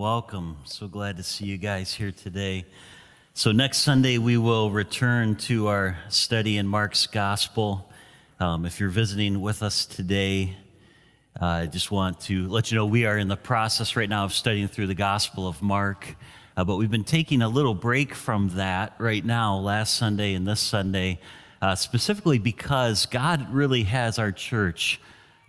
welcome. So glad to see you guys here today. So, next Sunday, we will return to our study in Mark's Gospel. Um, if you're visiting with us today, uh, I just want to let you know we are in the process right now of studying through the Gospel of Mark. Uh, but we've been taking a little break from that right now, last Sunday and this Sunday, uh, specifically because God really has our church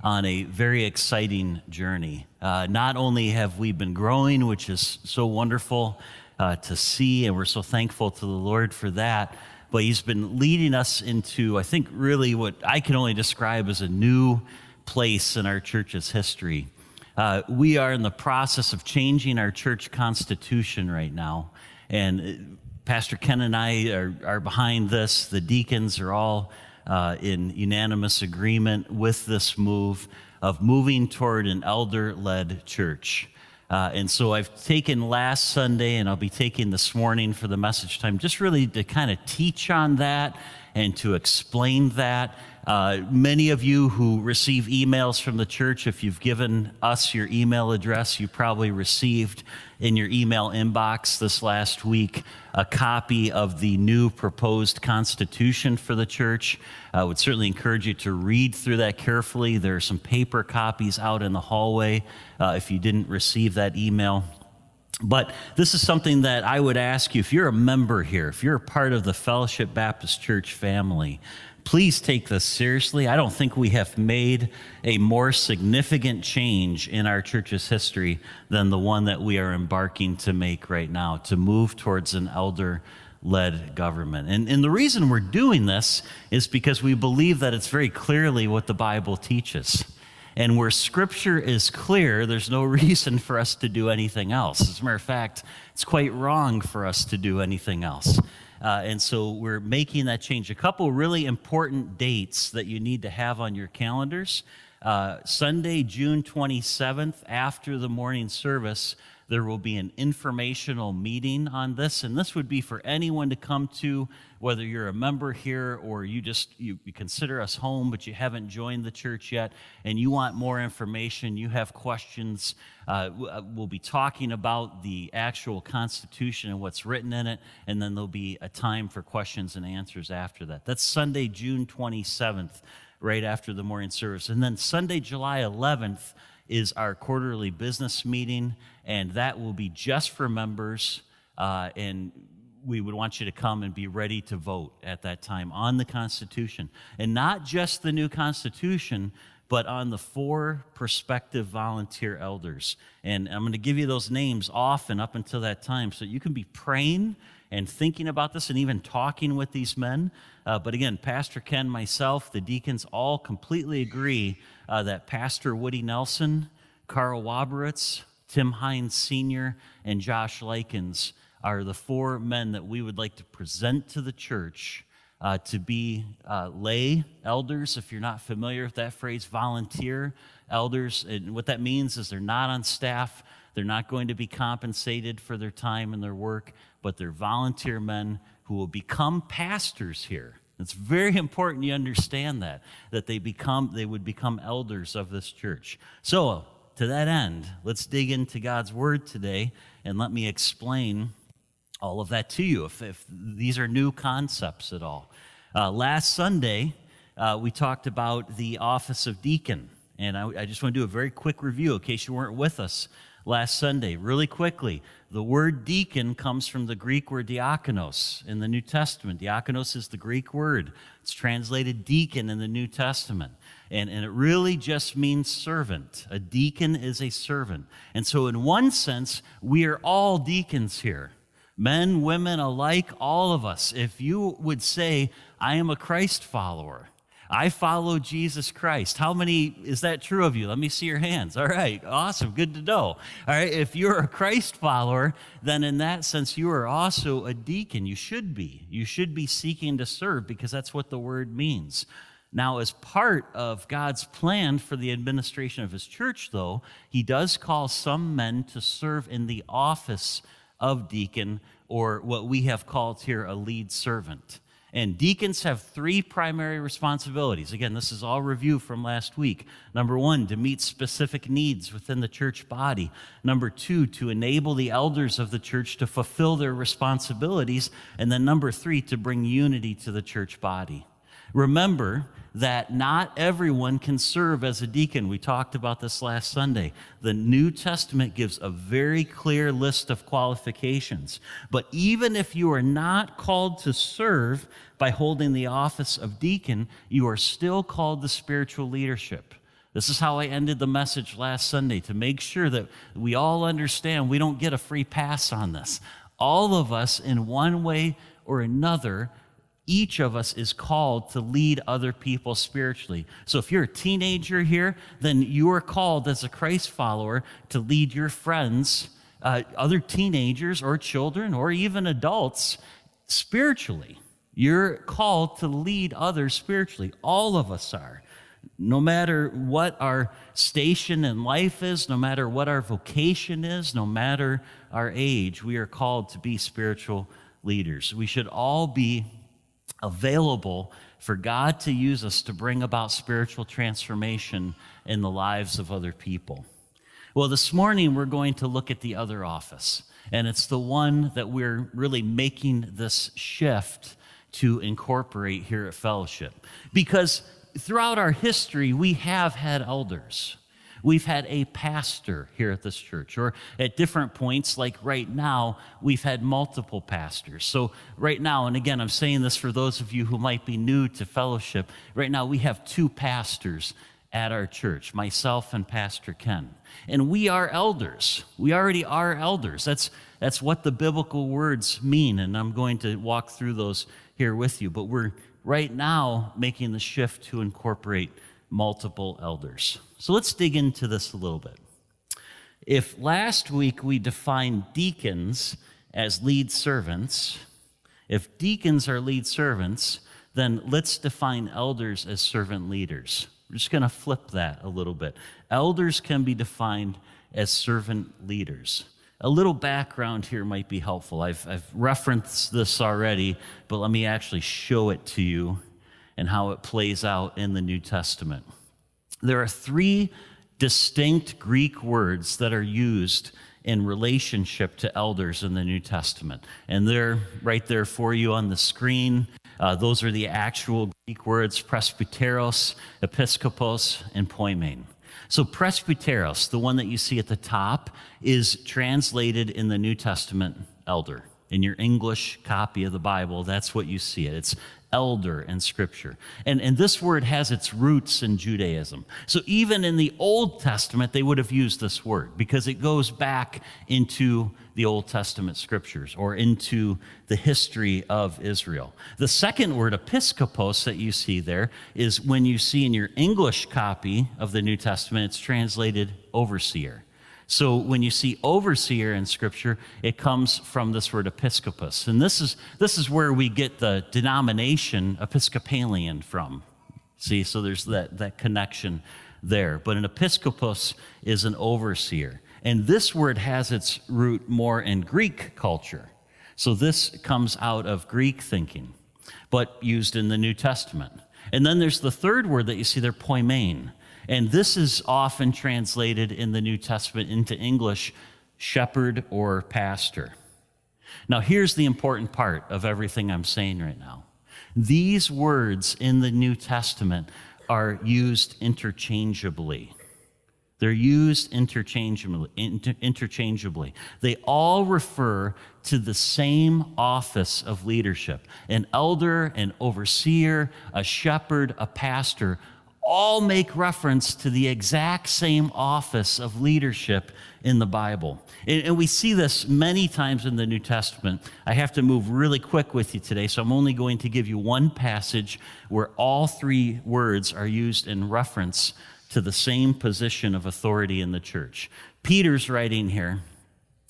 on a very exciting journey. Uh, not only have we been growing, which is so wonderful uh, to see, and we're so thankful to the Lord for that, but He's been leading us into, I think, really what I can only describe as a new place in our church's history. Uh, we are in the process of changing our church constitution right now. And uh, Pastor Ken and I are, are behind this. The deacons are all uh, in unanimous agreement with this move of moving toward an elder led church. Uh, and so I've taken last Sunday and I'll be taking this morning for the message time just really to kind of teach on that and to explain that. Uh, many of you who receive emails from the church, if you've given us your email address, you probably received in your email inbox this last week a copy of the new proposed constitution for the church. I would certainly encourage you to read through that carefully. There are some paper copies out in the hallway uh, if you didn't receive that email. But this is something that I would ask you if you're a member here, if you're a part of the Fellowship Baptist Church family, Please take this seriously. I don't think we have made a more significant change in our church's history than the one that we are embarking to make right now to move towards an elder led government. And, and the reason we're doing this is because we believe that it's very clearly what the Bible teaches. And where scripture is clear, there's no reason for us to do anything else. As a matter of fact, it's quite wrong for us to do anything else. Uh, and so we're making that change. A couple really important dates that you need to have on your calendars. Uh, Sunday, June 27th, after the morning service, there will be an informational meeting on this, and this would be for anyone to come to, whether you're a member here or you just you, you, consider us home, but you haven't joined the church yet, and you want more information, you have questions. Uh, uh, we'll be talking about the actual Constitution and what's written in it, and then there'll be a time for questions and answers after that. That's Sunday, June 27th, right after the morning service, and then Sunday, July 11th is our quarterly business meeting, and that will be just for members. Uh, and we would want you to come and be ready to vote at that time on the Constitution. And not just the new Constitution, but on the four prospective volunteer elders. And I'm going to give you those names often up until that time so you can be praying and thinking about this and even talking with these men. Uh, but again, Pastor Ken, myself, the deacons all completely agree uh, that Pastor Woody Nelson, Carl Waberitz, Tim Hines Sr., and Josh Likens are the four men that we would like to present to the church uh, to be uh, lay elders, if you're not familiar with that phrase, volunteer elders. And what that means is they're not on staff, they're not going to be compensated for their time and their work, but they're volunteer men who will become pastors here. It's very important you understand that, that they become they would become elders of this church. So to that end, let's dig into God's word today and let me explain all of that to you if, if these are new concepts at all. Uh, last Sunday, uh, we talked about the office of deacon. And I, I just want to do a very quick review in case you weren't with us last Sunday. Really quickly, the word deacon comes from the Greek word diakonos in the New Testament. Diakonos is the Greek word, it's translated deacon in the New Testament. And, and it really just means servant. A deacon is a servant. And so, in one sense, we are all deacons here men, women alike, all of us. If you would say, I am a Christ follower, I follow Jesus Christ. How many is that true of you? Let me see your hands. All right, awesome, good to know. All right, if you're a Christ follower, then in that sense, you are also a deacon. You should be. You should be seeking to serve because that's what the word means. Now, as part of God's plan for the administration of his church, though, he does call some men to serve in the office of deacon, or what we have called here a lead servant. And deacons have three primary responsibilities. Again, this is all review from last week. Number one, to meet specific needs within the church body. Number two, to enable the elders of the church to fulfill their responsibilities. And then number three, to bring unity to the church body. Remember that not everyone can serve as a deacon. We talked about this last Sunday. The New Testament gives a very clear list of qualifications. But even if you are not called to serve by holding the office of deacon, you are still called to spiritual leadership. This is how I ended the message last Sunday to make sure that we all understand we don't get a free pass on this. All of us, in one way or another, each of us is called to lead other people spiritually. So if you're a teenager here, then you are called as a Christ follower to lead your friends, uh, other teenagers or children or even adults spiritually. You're called to lead others spiritually. All of us are. No matter what our station in life is, no matter what our vocation is, no matter our age, we are called to be spiritual leaders. We should all be available for God to use us to bring about spiritual transformation in the lives of other people. Well, this morning we're going to look at the other office, and it's the one that we're really making this shift to incorporate here at Fellowship. Because throughout our history, we have had elders. We've had a pastor here at this church, or at different points, like right now, we've had multiple pastors. So, right now, and again, I'm saying this for those of you who might be new to fellowship, right now we have two pastors at our church, myself and Pastor Ken. And we are elders. We already are elders. That's, that's what the biblical words mean. And I'm going to walk through those here with you. But we're right now making the shift to incorporate multiple elders. So let's dig into this a little bit. If last week we defined deacons as lead servants, if deacons are lead servants, then let's define elders as servant leaders. We're just going to flip that a little bit. Elders can be defined as servant leaders. A little background here might be helpful. I've, I've referenced this already, but let me actually show it to you and how it plays out in the New Testament. There are three distinct Greek words that are used in relationship to elders in the New Testament. And they're right there for you on the screen. Uh, those are the actual Greek words presbyteros, episkopos, and poimen. So, presbyteros, the one that you see at the top, is translated in the New Testament elder. In your English copy of the Bible, that's what you see it. It's elder in Scripture. And, and this word has its roots in Judaism. So even in the Old Testament, they would have used this word because it goes back into the Old Testament Scriptures or into the history of Israel. The second word, episkopos, that you see there is when you see in your English copy of the New Testament, it's translated overseer. So when you see overseer in Scripture, it comes from this word episkopos. And this is, this is where we get the denomination Episcopalian from. See, so there's that, that connection there. But an episkopos is an overseer. And this word has its root more in Greek culture. So this comes out of Greek thinking, but used in the New Testament. And then there's the third word that you see there, poimen. And this is often translated in the New Testament into English shepherd or pastor. Now, here's the important part of everything I'm saying right now. These words in the New Testament are used interchangeably. They're used interchangeably, inter- interchangeably. They all refer to the same office of leadership an elder, an overseer, a shepherd, a pastor all make reference to the exact same office of leadership in the Bible. And, we see this many times in the New Testament. I have to move really quick with you today, so I'm only going to give you one passage where all three words are used in reference to the same position of authority in the church. Peter's writing here,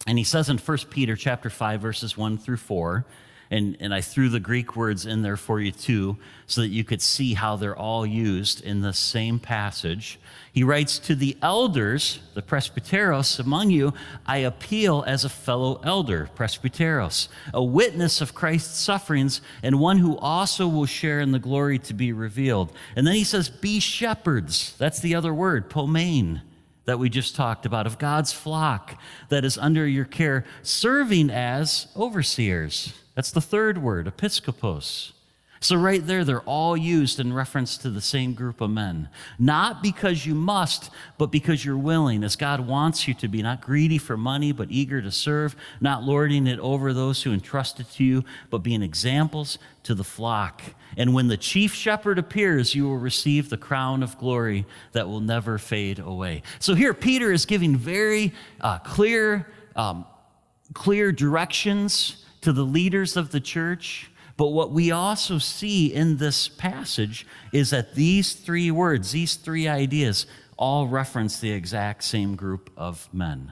and he says in 1 Peter chapter 5 verses 1 through 4, And, and I threw the Greek words in there for you too, so that you could see how they're all used in the same passage. He writes, To the elders, the presbyteros among you, I appeal as a fellow elder, presbyteros, a witness of Christ's sufferings, and one who also will share in the glory to be revealed. And then he says, Be shepherds. That's the other word, poimen, that we just talked about, of God's flock that is under your care, serving as overseers. That's the third word, episkopos. So, right there, they're all used in reference to the same group of men. Not because you must, but because you're willing, as God wants you to be, not greedy for money, but eager to serve, not lording it over those who entrust it to you, but being examples to the flock. And when the chief shepherd appears, you will receive the crown of glory that will never fade away. So, here, Peter is giving very uh, clear, um, clear directions to the leaders of the church but what we also see in this passage is that these three words, these three ideas, all reference the exact same group of men.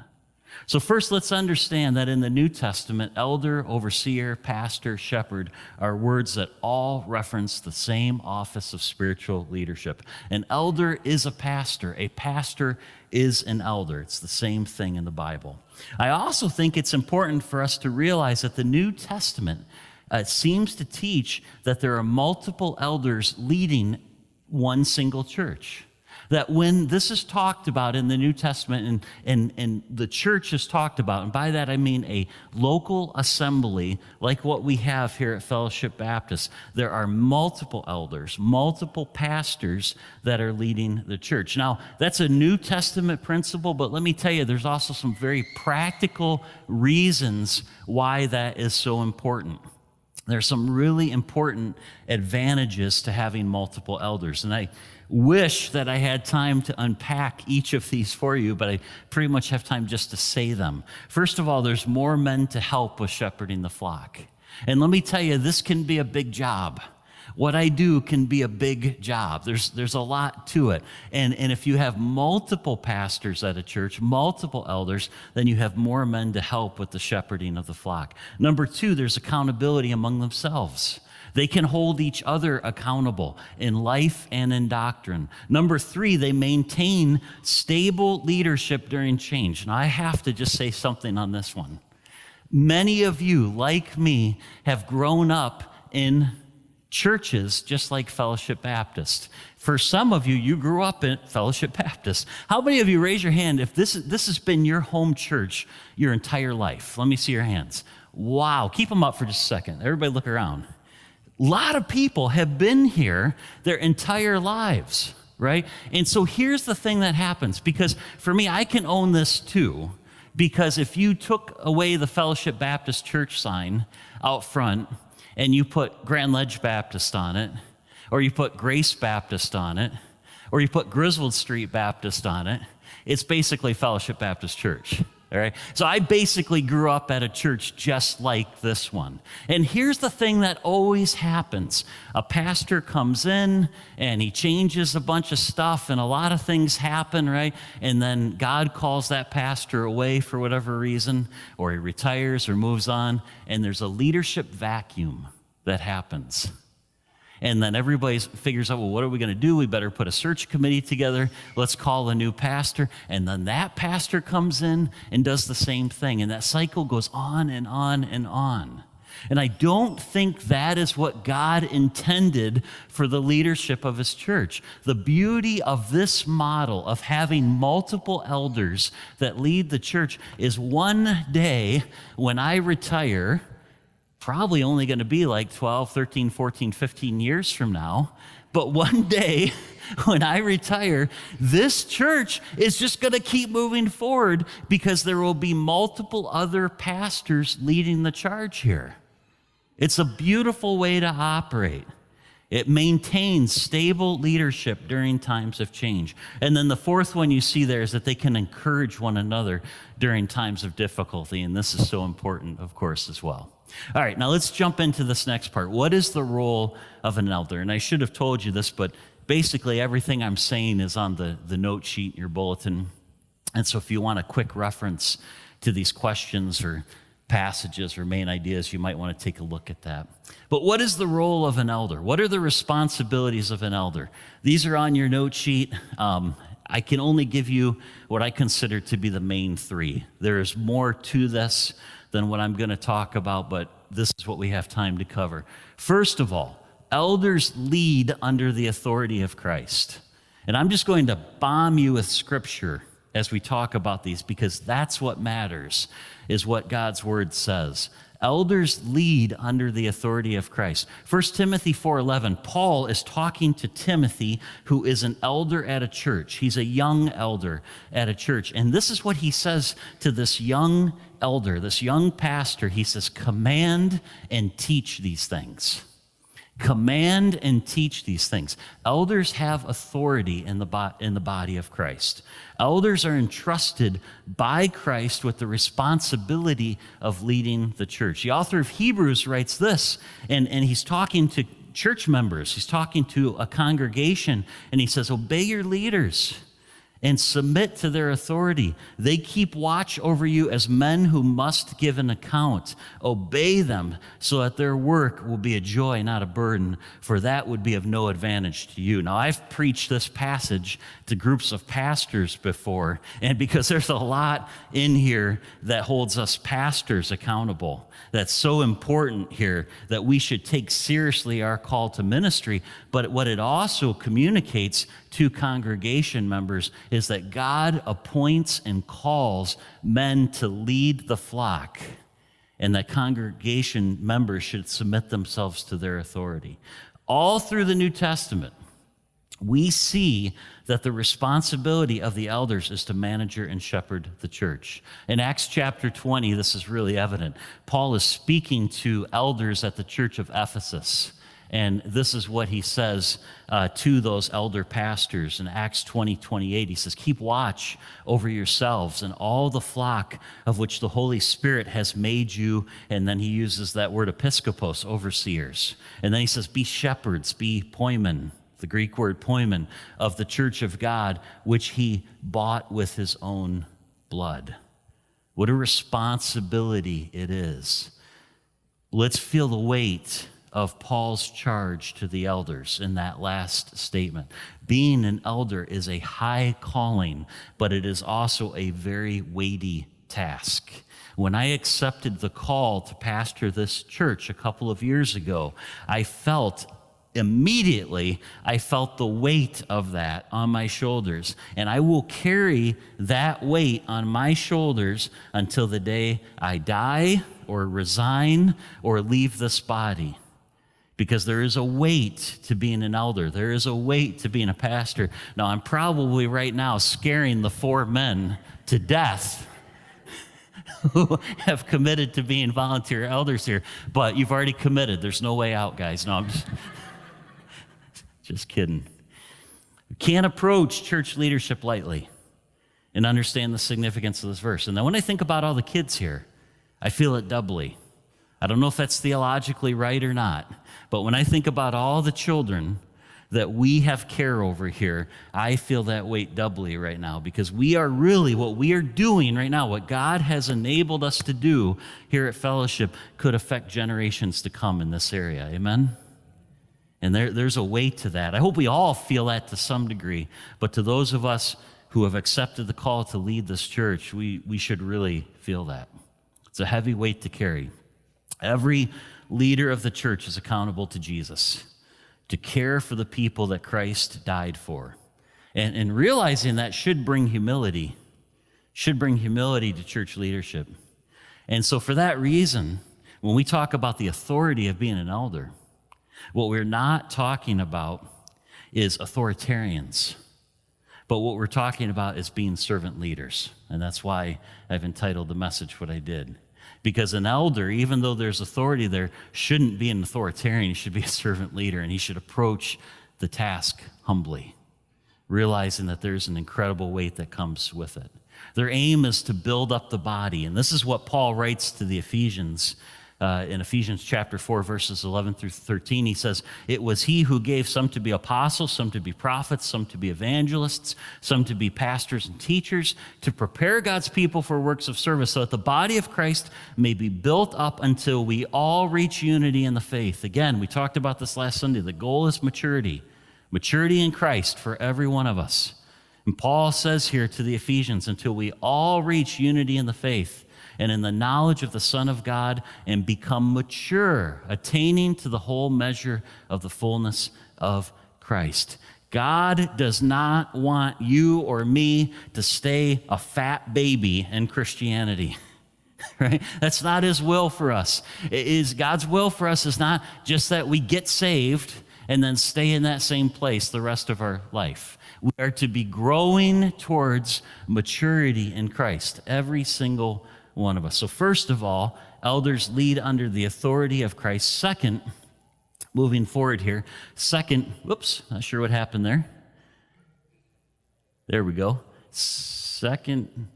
So, first, let's understand that in the New Testament, elder, overseer, pastor, shepherd are words that all reference the same office of spiritual leadership. An elder is a pastor, a pastor is an elder. It's the same thing in the Bible. I also think it's important for us to realize that the New Testament uh, seems to teach that there are multiple elders leading one single church. That when this is talked about in the New Testament and, and, and the church is talked about, and by that I mean a local assembly like what we have here at Fellowship Baptist, there are multiple elders, multiple pastors that are leading the church. Now, that's a New Testament principle, but let me tell you, there's also some very practical reasons why that is so important. There's some really important advantages to having multiple elders. And I wish that I had time to unpack each of these for you, but I pretty much have time just to say them. First of all, there's more men to help with shepherding the flock. And let me tell you, this can be a big job what I do can be a big job. There's, there's a lot to it. And, and if you have multiple pastors at a church, multiple elders, then you have more men to help with the shepherding of the flock. Number two, there's accountability among themselves. They can hold each other accountable in life and in doctrine. Number three, they maintain stable leadership during change. And I have to just say something on this one. Many of you, like me, have grown up in churches just like Fellowship Baptist. For some of you, you grew up in Fellowship Baptist. How many of you raise your hand if this, this has been your home church your entire life? Let me see your hands. Wow. Keep them up for just a second. Everybody look around. A lot of people have been here their entire lives, right? And so here's the thing that happens because for me, I can own this too. Because if you took away the Fellowship Baptist church sign out front, and you put Grand Ledge Baptist on it, or you put Grace Baptist on it, or you put Griswold Street Baptist on it, it's basically Fellowship Baptist Church. All right. So I basically grew up at a church just like this one. And here's the thing that always happens a pastor comes in and he changes a bunch of stuff, and a lot of things happen, right? And then God calls that pastor away for whatever reason, or he retires or moves on, and there's a leadership vacuum that happens. And then everybody figures out, well, what are we going to do? We better put a search committee together. Let's call a new pastor. And then that pastor comes in and does the same thing. And that cycle goes on and on and on. And I don't think that is what God intended for the leadership of his church. The beauty of this model of having multiple elders that lead the church is one day when I retire, probably only going to be like 12, 13, 14, 15 years from now. But one day, when I retire, this church is just going to keep moving forward because there will be multiple other pastors leading the charge here. It's a beautiful way to operate. It maintains stable leadership during times of change. And then the fourth one you see there is that they can encourage one another during times of difficulty. And this is so important, of course, as well. All right, now let's jump into this next part. What is the role of an elder? And I should have told you this, but basically everything I'm saying is on the, the note sheet in your bulletin. And so if you want a quick reference to these questions or passages or main ideas, you might want to take a look at that. But what is the role of an elder? What are the responsibilities of an elder? These are on your note sheet. Um, I can only give you what I consider to be the main three. There is more to this than what I'm going to talk about, but this is what we have time to cover. First of all, elders lead under the authority of Christ. And I'm just going to bomb you with scripture as we talk about these because that's what matters is what God's word says. Elders lead under the authority of Christ. 1 Timothy 4:11, Paul is talking to Timothy who is an elder at a church. He's a young elder at a church. And this is what he says to this young elder, this young pastor. He says, "Command and teach these things." Command and teach these things. Elders have authority in the, bo- in the body of Christ. Elders are entrusted by Christ with the responsibility of leading the church. The author of Hebrews writes this, and, and he's talking to church members, he's talking to a congregation, and he says, Obey your leaders and submit to their authority. They keep watch over you as men who must give an account. Obey them so that their work will be a joy, not a burden, for that would be of no advantage to you. Now, I've preached this passage to groups of pastors before, and because there's a lot in here that holds us pastors accountable that's so important here that we should take seriously our call to ministry. But what it also communicates to congregation members is that God appoints and calls men to lead the flock, and that congregation members should submit themselves to their authority. All through the New Testament, we see that the responsibility of the elders is to manager and shepherd the church. In Acts chapter 20, this is really evident. Paul is speaking to elders at the church of Ephesus. And this is what he says uh, to those elder pastors in Acts 20 28. He says, Keep watch over yourselves and all the flock of which the Holy Spirit has made you. And then he uses that word episkopos, overseers. And then he says, Be shepherds, be poimen the Greek word poimen, of the church of God, which he bought with his own blood. What a responsibility it is. Let's feel the weight of Paul's charge to the elders in that last statement. Being an elder is a high calling, but it is also a very weighty task. When I accepted the call to pastor this church a couple of years ago, I felt immediately I felt the weight of that on my shoulders. And I will carry that weight on my shoulders until the day I die or resign or leave this body. Because there is a weight to being an elder. There is a weight to being a pastor. Now, I'm probably right now scaring the four men to death who have committed to being volunteer elders here, but you've already committed. There's no way out, guys. No, I'm just. Just kidding. You can't approach church leadership lightly and understand the significance of this verse. And then when I think about all the kids here, I feel it doubly. I don't know if that's theologically right or not, but when I think about all the children that we have care over here, I feel that weight doubly right now because we are really what we are doing right now, what God has enabled us to do here at Fellowship, could affect generations to come in this area. Amen? And there, there's a weight to that. I hope we all feel that to some degree. But to those of us who have accepted the call to lead this church, we, we should really feel that. It's a heavy weight to carry. Every leader of the church is accountable to Jesus to care for the people that Christ died for. And, and realizing that should bring humility, should bring humility to church leadership. And so, for that reason, when we talk about the authority of being an elder, what we're not talking about is authoritarians, but what we're talking about is being servant leaders. And that's why I've entitled the message what I did. Because an elder, even though there's authority there, shouldn't be an authoritarian. He should be a servant leader, and he should approach the task humbly, realizing that there's an incredible weight that comes with it. Their aim is to build up the body. And this is what Paul writes to the Ephesians uh, in Ephesians chapter 4, verses 11 through 13. He says, It was he who gave some to be apostles, some to be prophets, some to be evangelists, some to be pastors and teachers, to prepare God's people for works of service, so that the body of Christ may be built up until we all reach unity in the faith. Again, we talked about this last Sunday. The goal is maturity, maturity in Christ for every one of us. And Paul says here to the Ephesians, until we all reach unity in the faith and in the knowledge of the Son of God and become mature, attaining to the whole measure of the fullness of Christ. God does not want you or me to stay a fat baby in Christianity. Right? That's not his will for us. It is God's will for us is not just that we get saved and then stay in that same place the rest of our life. We are to be growing towards maturity in Christ, every single one of us. So, first of all, elders lead under the authority of Christ. Second, moving forward here, second, whoops, not sure what happened there. There we go. Second,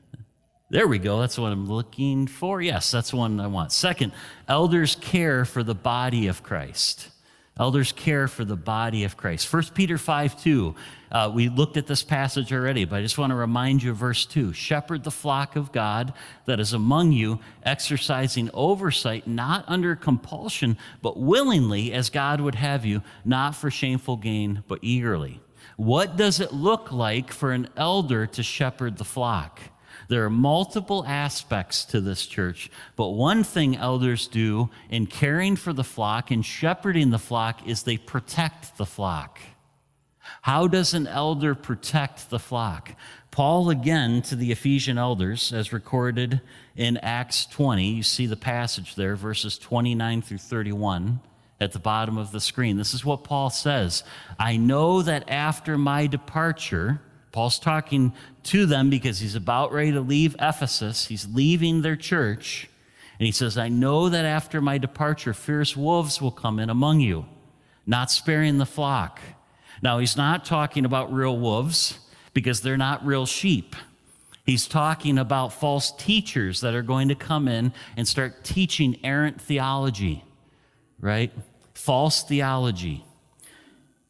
there we go. That's what I'm looking for. Yes, that's the one I want. Second, elders care for the body of Christ. Elders care for the body of Christ. 1 Peter 5 2. Uh, we looked at this passage already, but I just want to remind you of verse 2. Shepherd the flock of God that is among you, exercising oversight, not under compulsion, but willingly, as God would have you, not for shameful gain, but eagerly. What does it look like for an elder to shepherd the flock? There are multiple aspects to this church, but one thing elders do in caring for the flock and shepherding the flock is they protect the flock. How does an elder protect the flock? Paul, again, to the Ephesian elders, as recorded in Acts 20, you see the passage there, verses 29 through 31 at the bottom of the screen. This is what Paul says I know that after my departure, Paul's talking to them because he's about ready to leave Ephesus. He's leaving their church. And he says, I know that after my departure, fierce wolves will come in among you, not sparing the flock. Now, he's not talking about real wolves because they're not real sheep. He's talking about false teachers that are going to come in and start teaching errant theology, right? False theology.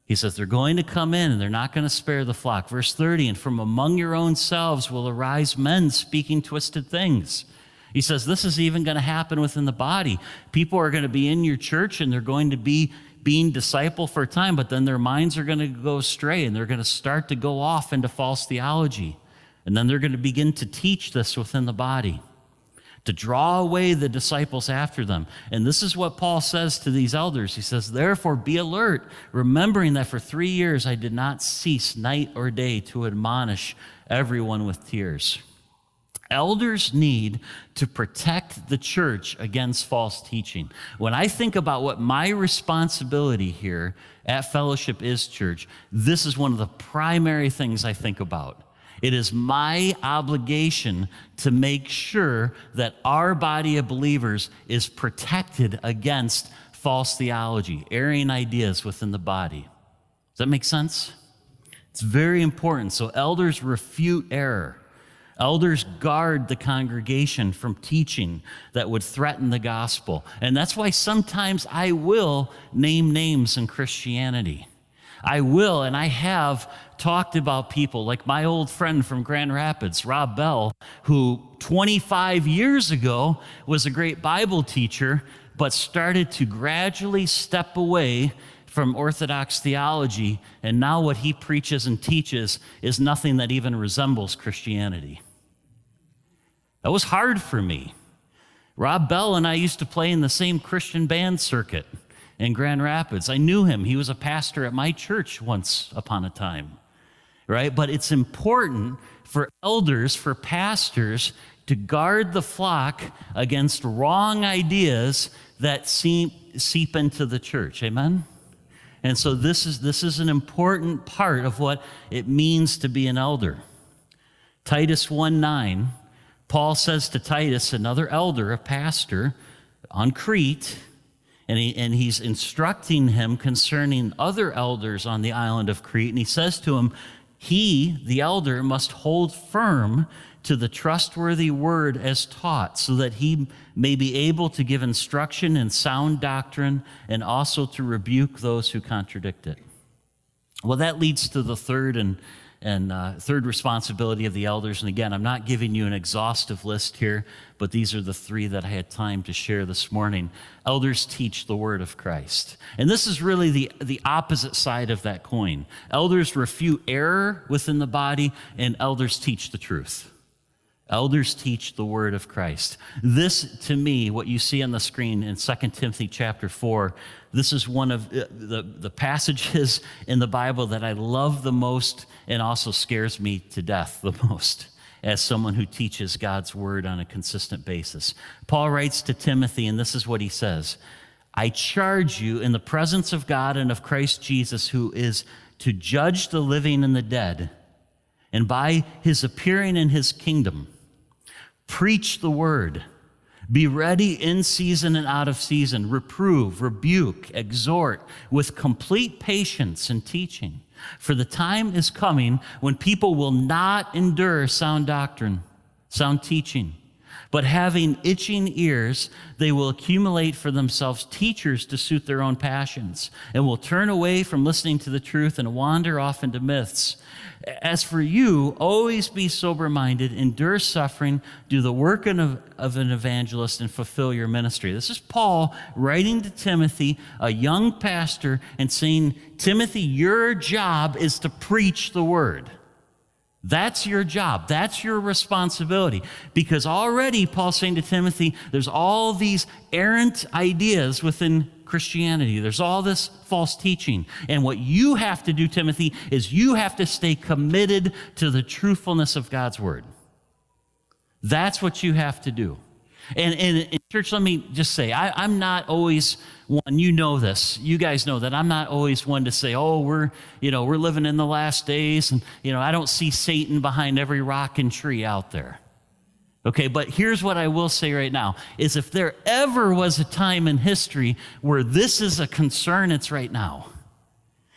He says they're going to come in and they're not going to spare the flock. Verse 30, and from among your own selves will arise men speaking twisted things. He says this is even going to happen within the body. People are going to be in your church and they're going to be being disciple for a time, but then their minds are going to go astray and they're going to start to go off into false theology. And then they're going to begin to teach this within the body to draw away the disciples after them. And this is what Paul says to these elders. He says, Therefore, be alert, remembering that for three years I did not cease night or day to admonish everyone with tears. Elders need to protect the church against false teaching. When I think about what my responsibility here at Fellowship is, church, this is one of the primary things I think about. It is my obligation to make sure that our body of believers is protected against false theology, erring ideas within the body. Does that make sense? It's very important. So, elders refute error. Elders guard the congregation from teaching that would threaten the gospel. And that's why sometimes I will name names in Christianity. I will, and I have talked about people like my old friend from Grand Rapids, Rob Bell, who 25 years ago was a great Bible teacher, but started to gradually step away from Orthodox theology, and now what he preaches and teaches is nothing that even resembles Christianity. That was hard for me. Rob Bell and I used to play in the same Christian band circuit in Grand Rapids. I knew him. He was a pastor at my church once upon a time, right? But it's important for elders, for pastors, to guard the flock against wrong ideas that seep, seep into the church. Amen? And so this is, this is an important part of what it means to be an elder. Titus 1 9, Paul says to Titus, another elder, a pastor on Crete, and, he, and he's instructing him concerning other elders on the island of Crete. And he says to him, He, the elder, must hold firm to the trustworthy word as taught, so that he may be able to give instruction in sound doctrine and also to rebuke those who contradict it. Well, that leads to the third and and uh, third responsibility of the elders. And again, I'm not giving you an exhaustive list here, but these are the three that I had time to share this morning. Elders teach the word of Christ. And this is really the, the opposite side of that coin. Elders refute error within the body, and elders teach the truth. Elders teach the word of Christ. This, to me, what you see on the screen in 2 Timothy chapter 4, this is one of uh, the, the passages in the Bible that I love the most and also scares me to death the most as someone who teaches God's word on a consistent basis. Paul writes to Timothy, and this is what he says I charge you in the presence of God and of Christ Jesus, who is to judge the living and the dead, and by his appearing in his kingdom Preach the word. Be ready in season and out of season. Reprove, rebuke, exhort with complete patience and teaching. For the time is coming when people will not endure sound doctrine, sound teaching, but having itching ears, they will accumulate for themselves teachers to suit their own passions, and will turn away from listening to the truth and wander off into myths. As for you, always be sober minded, endure suffering, do the work of, an evangelist, and fulfill your ministry. This is Paul writing to Timothy, a young pastor, and saying, Timothy, your job is to preach the word. That's your job. That's your responsibility. Because already, Paul's saying to Timothy, there's all these errant ideas within Christianity. There's all this false teaching. And what you have to do, Timothy, is you have to stay committed to the truthfulness of God's word. That's what you have to do. And, in church, let me just say, I, am not always one, you know this, you guys know that I'm not always one to say, oh, we're, you know, we're living in the last days. And, you know, I don't see Satan behind every rock and tree out there. Okay, but here's what I will say right now is if there ever was a time in history where this is a concern, it's right now.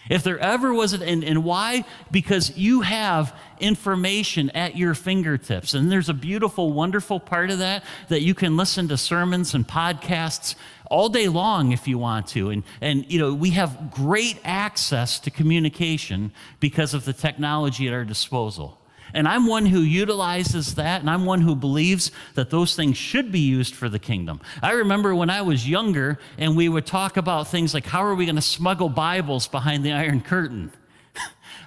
If there ever was it, and, and why? Because you have information at your fingertips. And there's a beautiful, wonderful part of that that you can listen to sermons and podcasts all day long if you want to. And, and you know, we have great access to communication because of the technology at our disposal. And I'm one who utilizes that, and I'm one who believes that those things should be used for the kingdom. I remember when I was younger, and we would talk about things like how are we going to smuggle Bibles behind the Iron Curtain?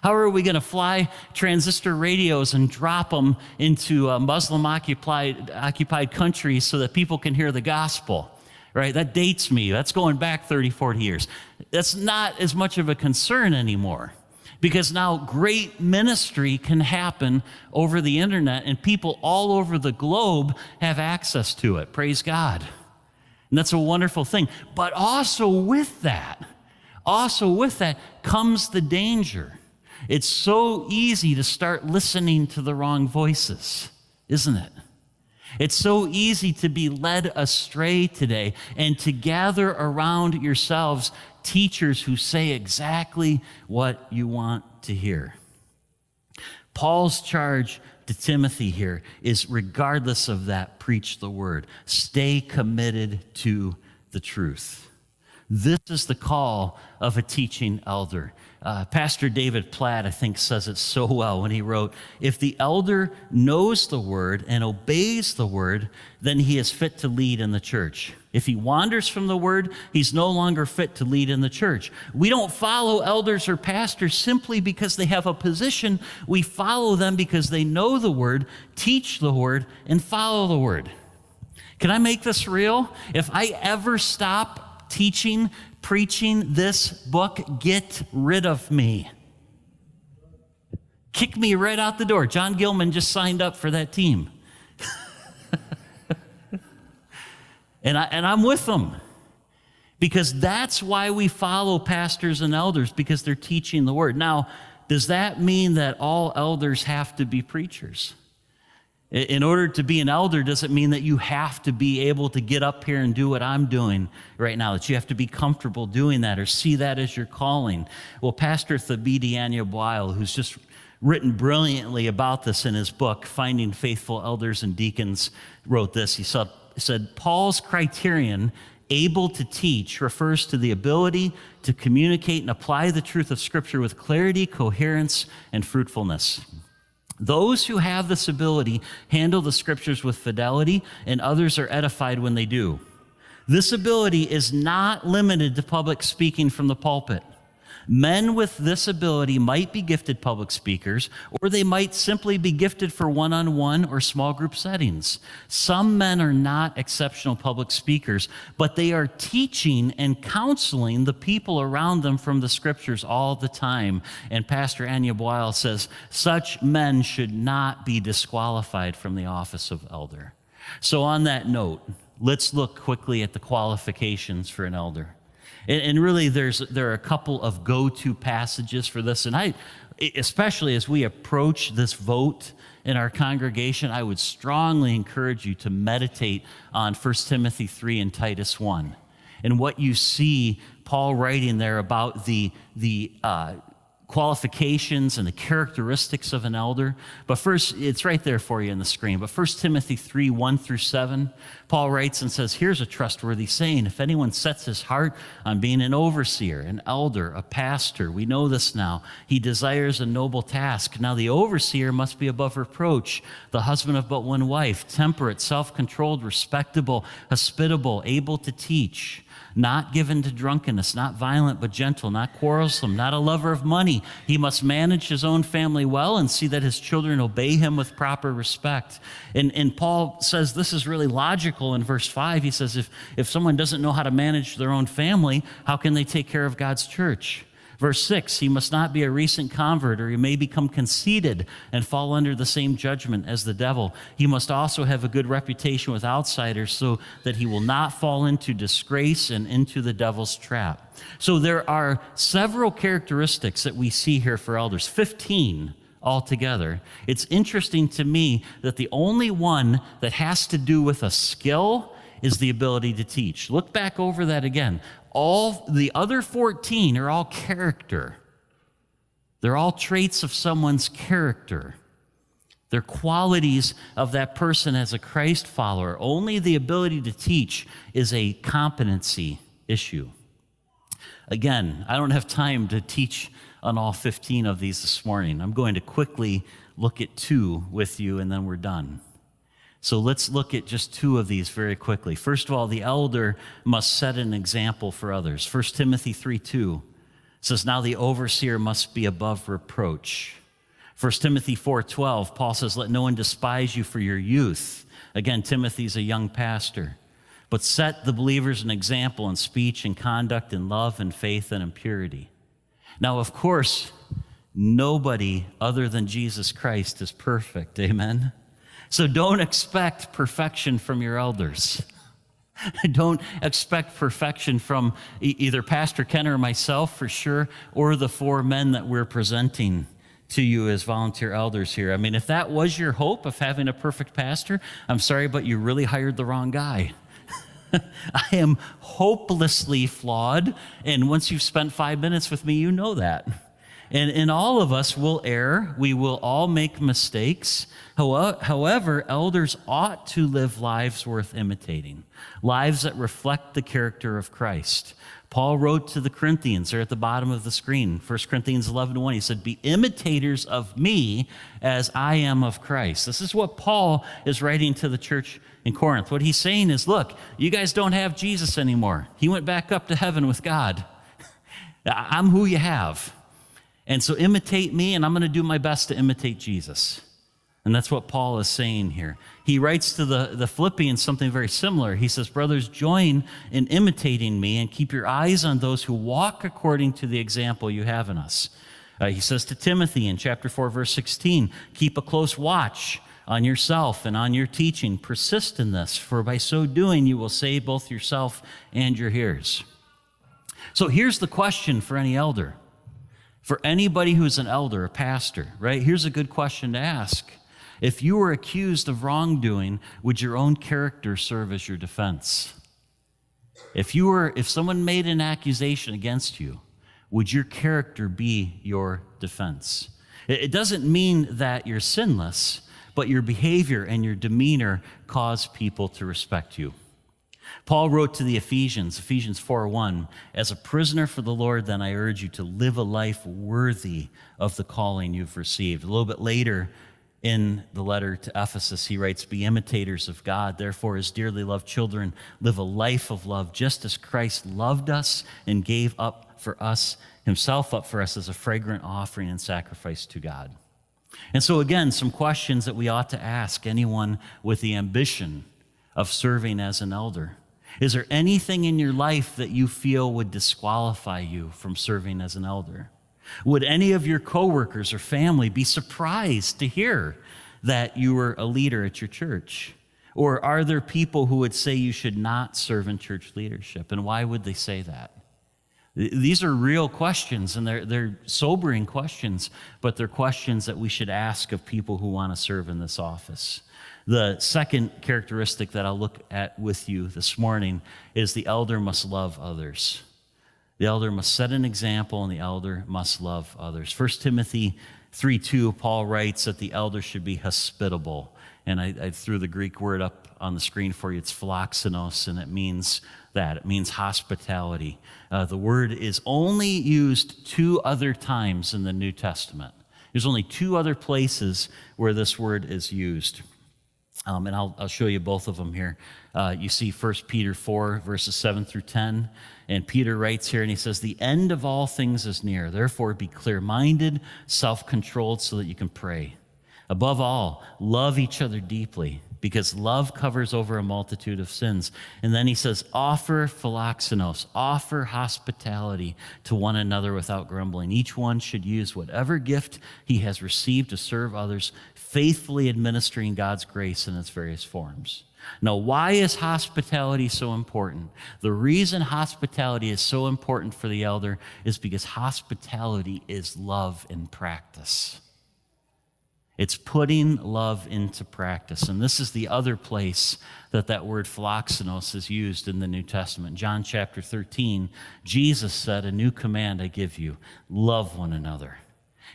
How are we going to fly transistor radios and drop them into Muslim occupied, occupied countries so that people can hear the gospel? Right? That dates me. That's going back 30, 40 years. That's not as much of a concern anymore because now great ministry can happen over the internet and people all over the globe have access to it. Praise God. And that's a wonderful thing. But also with that, also with that comes the danger. It's so easy to start listening to the wrong voices, isn't it? It's so easy to be led astray today and to gather around yourselves teachers who say exactly what you want to hear. Paul's charge to Timothy here is regardless of that, preach the word. Stay committed to the truth. This is the call of a teaching elder. Uh, Pastor David Platt, I think, says it so well when he wrote If the elder knows the word and obeys the word, then he is fit to lead in the church. If he wanders from the word, he's no longer fit to lead in the church. We don't follow elders or pastors simply because they have a position. We follow them because they know the word, teach the word, and follow the word. Can I make this real? If I ever stop teaching preaching this book, get rid of me. Kick me right out the door. John Gilman just signed up for that team. and, I, and I'm with them because that's why we follow pastors and elders because they're teaching the word. Now, does that mean that all elders have to be preachers? In order to be an elder doesn't mean that you have to be able to get up here and do what I'm doing right now, that you have to be comfortable doing that or see that as your calling. Well, Pastor Thabiti Anyabwile, who's just written brilliantly about this in his book, Finding Faithful Elders and Deacons, wrote this. He said, Paul's criterion, able to teach, refers to the ability to communicate and apply the truth of Scripture with clarity, coherence, and fruitfulness. Those who have this ability handle the Scriptures with fidelity, and others are edified when they do. This ability is not limited to public speaking from the pulpit. Men with this ability might be gifted public speakers, or they might simply be gifted for one on one or small group settings. Some men are not exceptional public speakers, but they are teaching and counseling the people around them from the scriptures all the time. And Pastor Anyabwile says such men should not be disqualified from the office of elder. So, on that note, let's look quickly at the qualifications for an elder. And, and really, there's, there are a couple of go to passages for this. And I, especially as we approach this vote in our congregation, I would strongly encourage you to meditate on 1 Timothy 3 and Titus 1 and what you see Paul writing there about the, the uh, qualifications and the characteristics of an elder. But first, it's right there for you in the screen. But 1 Timothy 3 1 through 7, Paul writes and says, Here's a trustworthy saying if anyone sets his heart on being an overseer, an elder, a pastor, we know this now, he desires a noble task. Now, the overseer must be above reproach, the husband of but one wife, temperate, self controlled, respectable, hospitable, able to teach not given to drunkenness, not violent but gentle, not quarrelsome, not a lover of money. He must manage his own family well and see that his children obey him with proper respect. And, and Paul says this is really logical in verse 5. He says, if, if someone doesn't know how to manage their own family, how can they take care of God's church? Verse 6 He must not be a recent convert, or he may become conceited and fall under the same judgment as the devil. He must also have a good reputation with outsiders so that he will not fall into disgrace and into the devil's trap. So there are several characteristics that we see here for elders 15 altogether. It's interesting to me that the only one that has to do with a skill is the ability to teach. Look back over that again. All the other 14 are all character. They're all traits of someone's character. They're qualities of that person as a Christ follower. Only the ability to teach is a competency issue. Again, I don't have time to teach on all 15 of these this morning. I'm going to quickly look at two with you and then we're done. So let's look at just two of these very quickly. First of all, the elder must set an example for others. 1 Timothy 3 2 says, Now the overseer must be above reproach. 1 Timothy 4:12, Paul says, "Let no one despise you for your youth." Again, Timothy's a young pastor. But set the believers an example in speech and conduct and love and faith and in purity. Now, of course, nobody other than Jesus Christ is perfect. Amen. So don't expect perfection from your elders. Don't expect perfection from either Pastor Ken or myself for sure, or the four men that we're presenting to you as volunteer elders here. I mean, if that was your hope of having a perfect pastor, I'm sorry, but you really hired the wrong guy. I am hopelessly flawed, and once you've spent five minutes with me, you know that. And, and all of us will err. We will all make mistakes. However, elders ought to live lives worth imitating, lives that reflect the character of Christ. Paul wrote to the Corinthians, they're at the bottom of the screen, 1 Corinthians 11 1. He said, Be imitators of me as I am of Christ. This is what Paul is writing to the church in Corinth. What he's saying is, Look, you guys don't have Jesus anymore. He went back up to heaven with God. I'm who you have. And so imitate me, and I'm going to do my best to imitate Jesus. And that's what Paul is saying here. He writes to the, the Philippians something very similar. He says, Brothers, join in imitating me and keep your eyes on those who walk according to the example you have in us. Uh, he says to Timothy in chapter 4, verse 16, Keep a close watch on yourself and on your teaching. Persist in this, for by so doing you will save both yourself and your hearers. So here's the question for any elder for anybody who's an elder, a pastor, right? Here's a good question to ask. If you were accused of wrongdoing, would your own character serve as your defense? If you were if someone made an accusation against you, would your character be your defense? It doesn't mean that you're sinless, but your behavior and your demeanor cause people to respect you. Paul wrote to the Ephesians, Ephesians 4:1, as a prisoner for the Lord, then I urge you to live a life worthy of the calling you've received. A little bit later in the letter to Ephesus, he writes, Be imitators of God, therefore, as dearly loved children, live a life of love, just as Christ loved us and gave up for us, himself up for us as a fragrant offering and sacrifice to God. And so, again, some questions that we ought to ask anyone with the ambition of serving as an elder. Is there anything in your life that you feel would disqualify you from serving as an elder? Would any of your coworkers or family be surprised to hear that you were a leader at your church? Or are there people who would say you should not serve in church leadership? And why would they say that? These are real questions, and they're, they're sobering questions, but they're questions that we should ask of people who want to serve in this office. The second characteristic that I'll look at with you this morning is the elder must love others. The elder must set an example, and the elder must love others. 1 Timothy 3 2, Paul writes that the elder should be hospitable. And I, I threw the Greek word up on the screen for you. It's philoxenos, and it means that. It means hospitality. Uh, the word is only used two other times in the New Testament. There's only two other places where this word is used. Um, and I'll, I'll, show you both of them here. Uh, you see 1 Peter 4, verses 7 through 10. And Peter writes here, and he says, The end of all things is near. Therefore, be clear minded, self controlled, so that you can pray. Above all, love each other deeply because love covers over a multitude of sins. And then he says, offer philoxenos, offer hospitality to one another without grumbling. Each one should use whatever gift he has received to serve others, faithfully administering God's grace in its various forms. Now, why is hospitality so important? The reason hospitality is so important for the elder is because hospitality is love in practice. It's putting love into practice. And this is the other place that that word philoxenos is used in the New Testament. John chapter 13, Jesus said, A new command I give you love one another.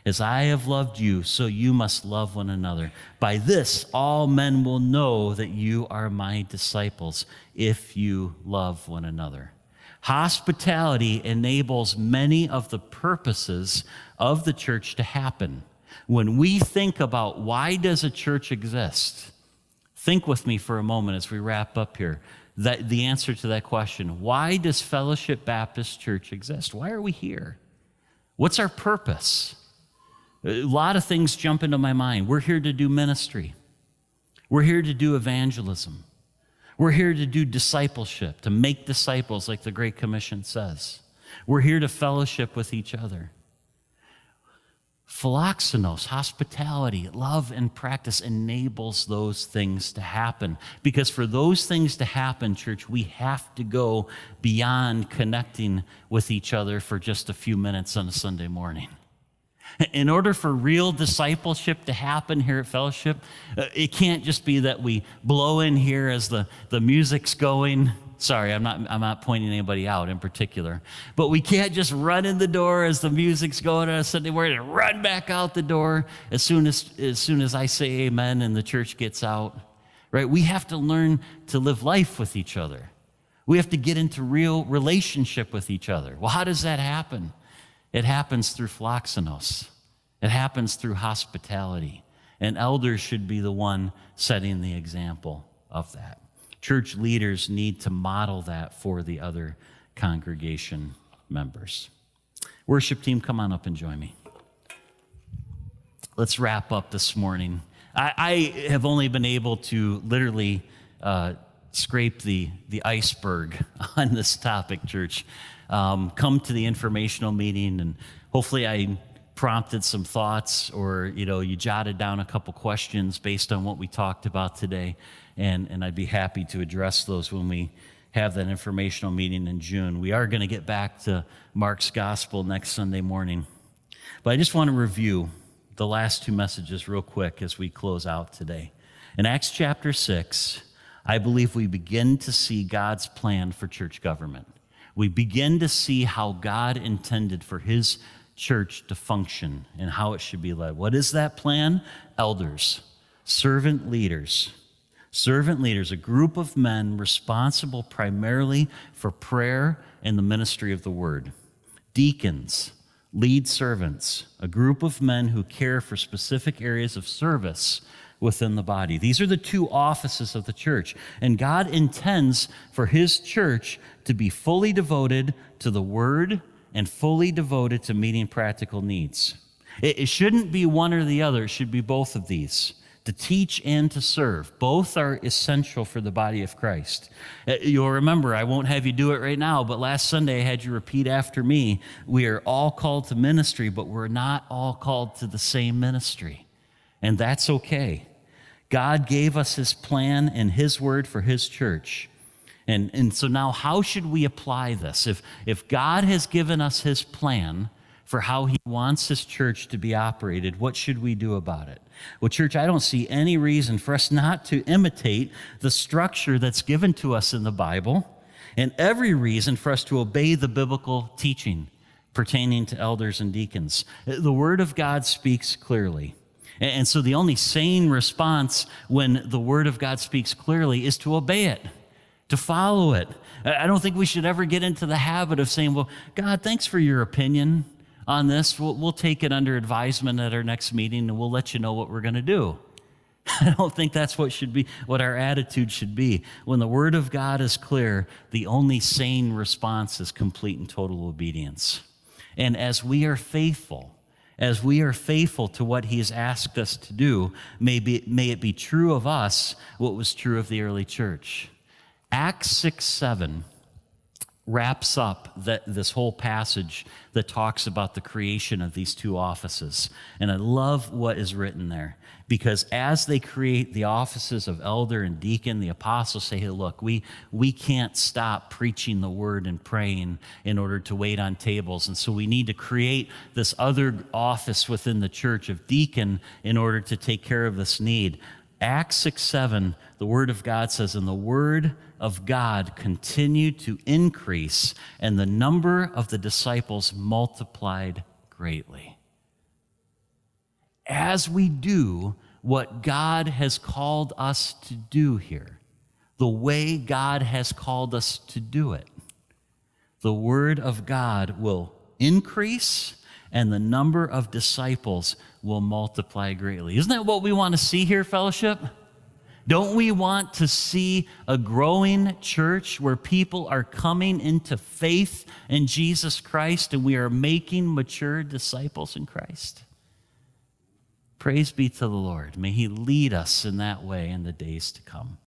As I have loved you, so you must love one another. By this, all men will know that you are my disciples if you love one another. Hospitality enables many of the purposes of the church to happen when we think about why does a church exist, think with me for a moment as we wrap up here. That the answer to that question, why does Fellowship Baptist Church exist? Why are we here? What's our purpose? A lot of things jump into my mind. We're here to do ministry. We're here to do evangelism. We're here to do discipleship, to make disciples, like the Great Commission says. We're here to fellowship with each other. Philoxenos, hospitality, love, and practice enables those things to happen. Because for those things to happen, church, we have to go beyond connecting with each other for just a few minutes on a Sunday morning. In order for real discipleship to happen here at Fellowship, uh, it can't just be that we blow in here as the, the music's going Sorry, I'm not, I'm not pointing anybody out in particular. But we can't just run in the door as the music's going on a Sunday morning and run back out the door as soon as, as soon as I say amen and the church gets out. Right? We have to learn to live life with each other. We have to get into real relationship with each other. Well, how does that happen? It happens through philoxenos. It happens through hospitality. And elders should be the one setting the example of that church leaders need to model that for the other congregation members. Worship team, come on up and join me. Let's wrap up this morning. I, I have only been able to literally uh, scrape the, the iceberg on this topic, church. Um, come to the informational meeting, and hopefully, I prompted some thoughts or you know you jotted down a couple questions based on what we talked about today and, and I'd be happy to address those when we have that informational meeting in June. We are going to get back to Mark's gospel next Sunday morning. But I just want to review the last two messages real quick as we close out today. In Acts chapter 6, I believe we begin to see God's plan for church government. We begin to see how God intended for his church to function and how it should be led. What is that plan? Elders, servant leaders. Servant leaders, a group of men responsible primarily for prayer and the ministry of the word. Deacons, lead servants, a group of men who care for specific areas of service within the body. These are the two offices of the church. And God intends for his church to be fully devoted to the word and fully devoted to meeting practical needs. It, it shouldn't be one or the other, it should be both of these to teach and to serve. Both are essential for the body of Christ. Uh, you'll remember, I won't have you do it right now, but last Sunday I had you repeat after me. We are all called to ministry, but we're not all called to the same ministry. And that's okay. God gave us his plan and his word for his church. And, and so now, how should we apply this? If, if God has given us his plan, for how he wants his church to be operated, what should we do about it? Well, church, I don't see any reason for us not to imitate the structure that's given to us in the Bible, and every reason for us to obey the biblical teaching pertaining to elders and deacons. The Word of God speaks clearly. And so the only sane response when the Word of God speaks clearly is to obey it, to follow it. I don't think we should ever get into the habit of saying, Well, God, thanks for your opinion on this. We'll, we'll take it under advisement at our next meeting and we'll let you know what we're going to do. I don't think that's what should be what our attitude should be. When the word of God is clear, the only sane response is complete and total obedience. And as we are faithful, as we are faithful to what he has asked us to do, may, be, may it be true of us what was true of the early church. Acts 6 7 wraps up that, this whole passage that talks about the creation of these two offices. And I love what is written there because as they create the offices of elder and deacon, the apostles say, hey, look, we, we can't stop preaching the word and praying in order to wait on tables. And so we need to create this other office within the church of deacon in order to take care of this need. Acts 6 7, the word of God says, And the word of God continued to increase, and the number of the disciples multiplied greatly. As we do what God has called us to do here, the way God has called us to do it, the Word of God will increase and the number of disciples will multiply greatly. Isn't that what we want to see here, fellowship? Don't we want to see a growing church where people are coming into faith in Jesus Christ and we are making mature disciples in Christ? Praise be to the Lord. May He lead us in that way in the days to come.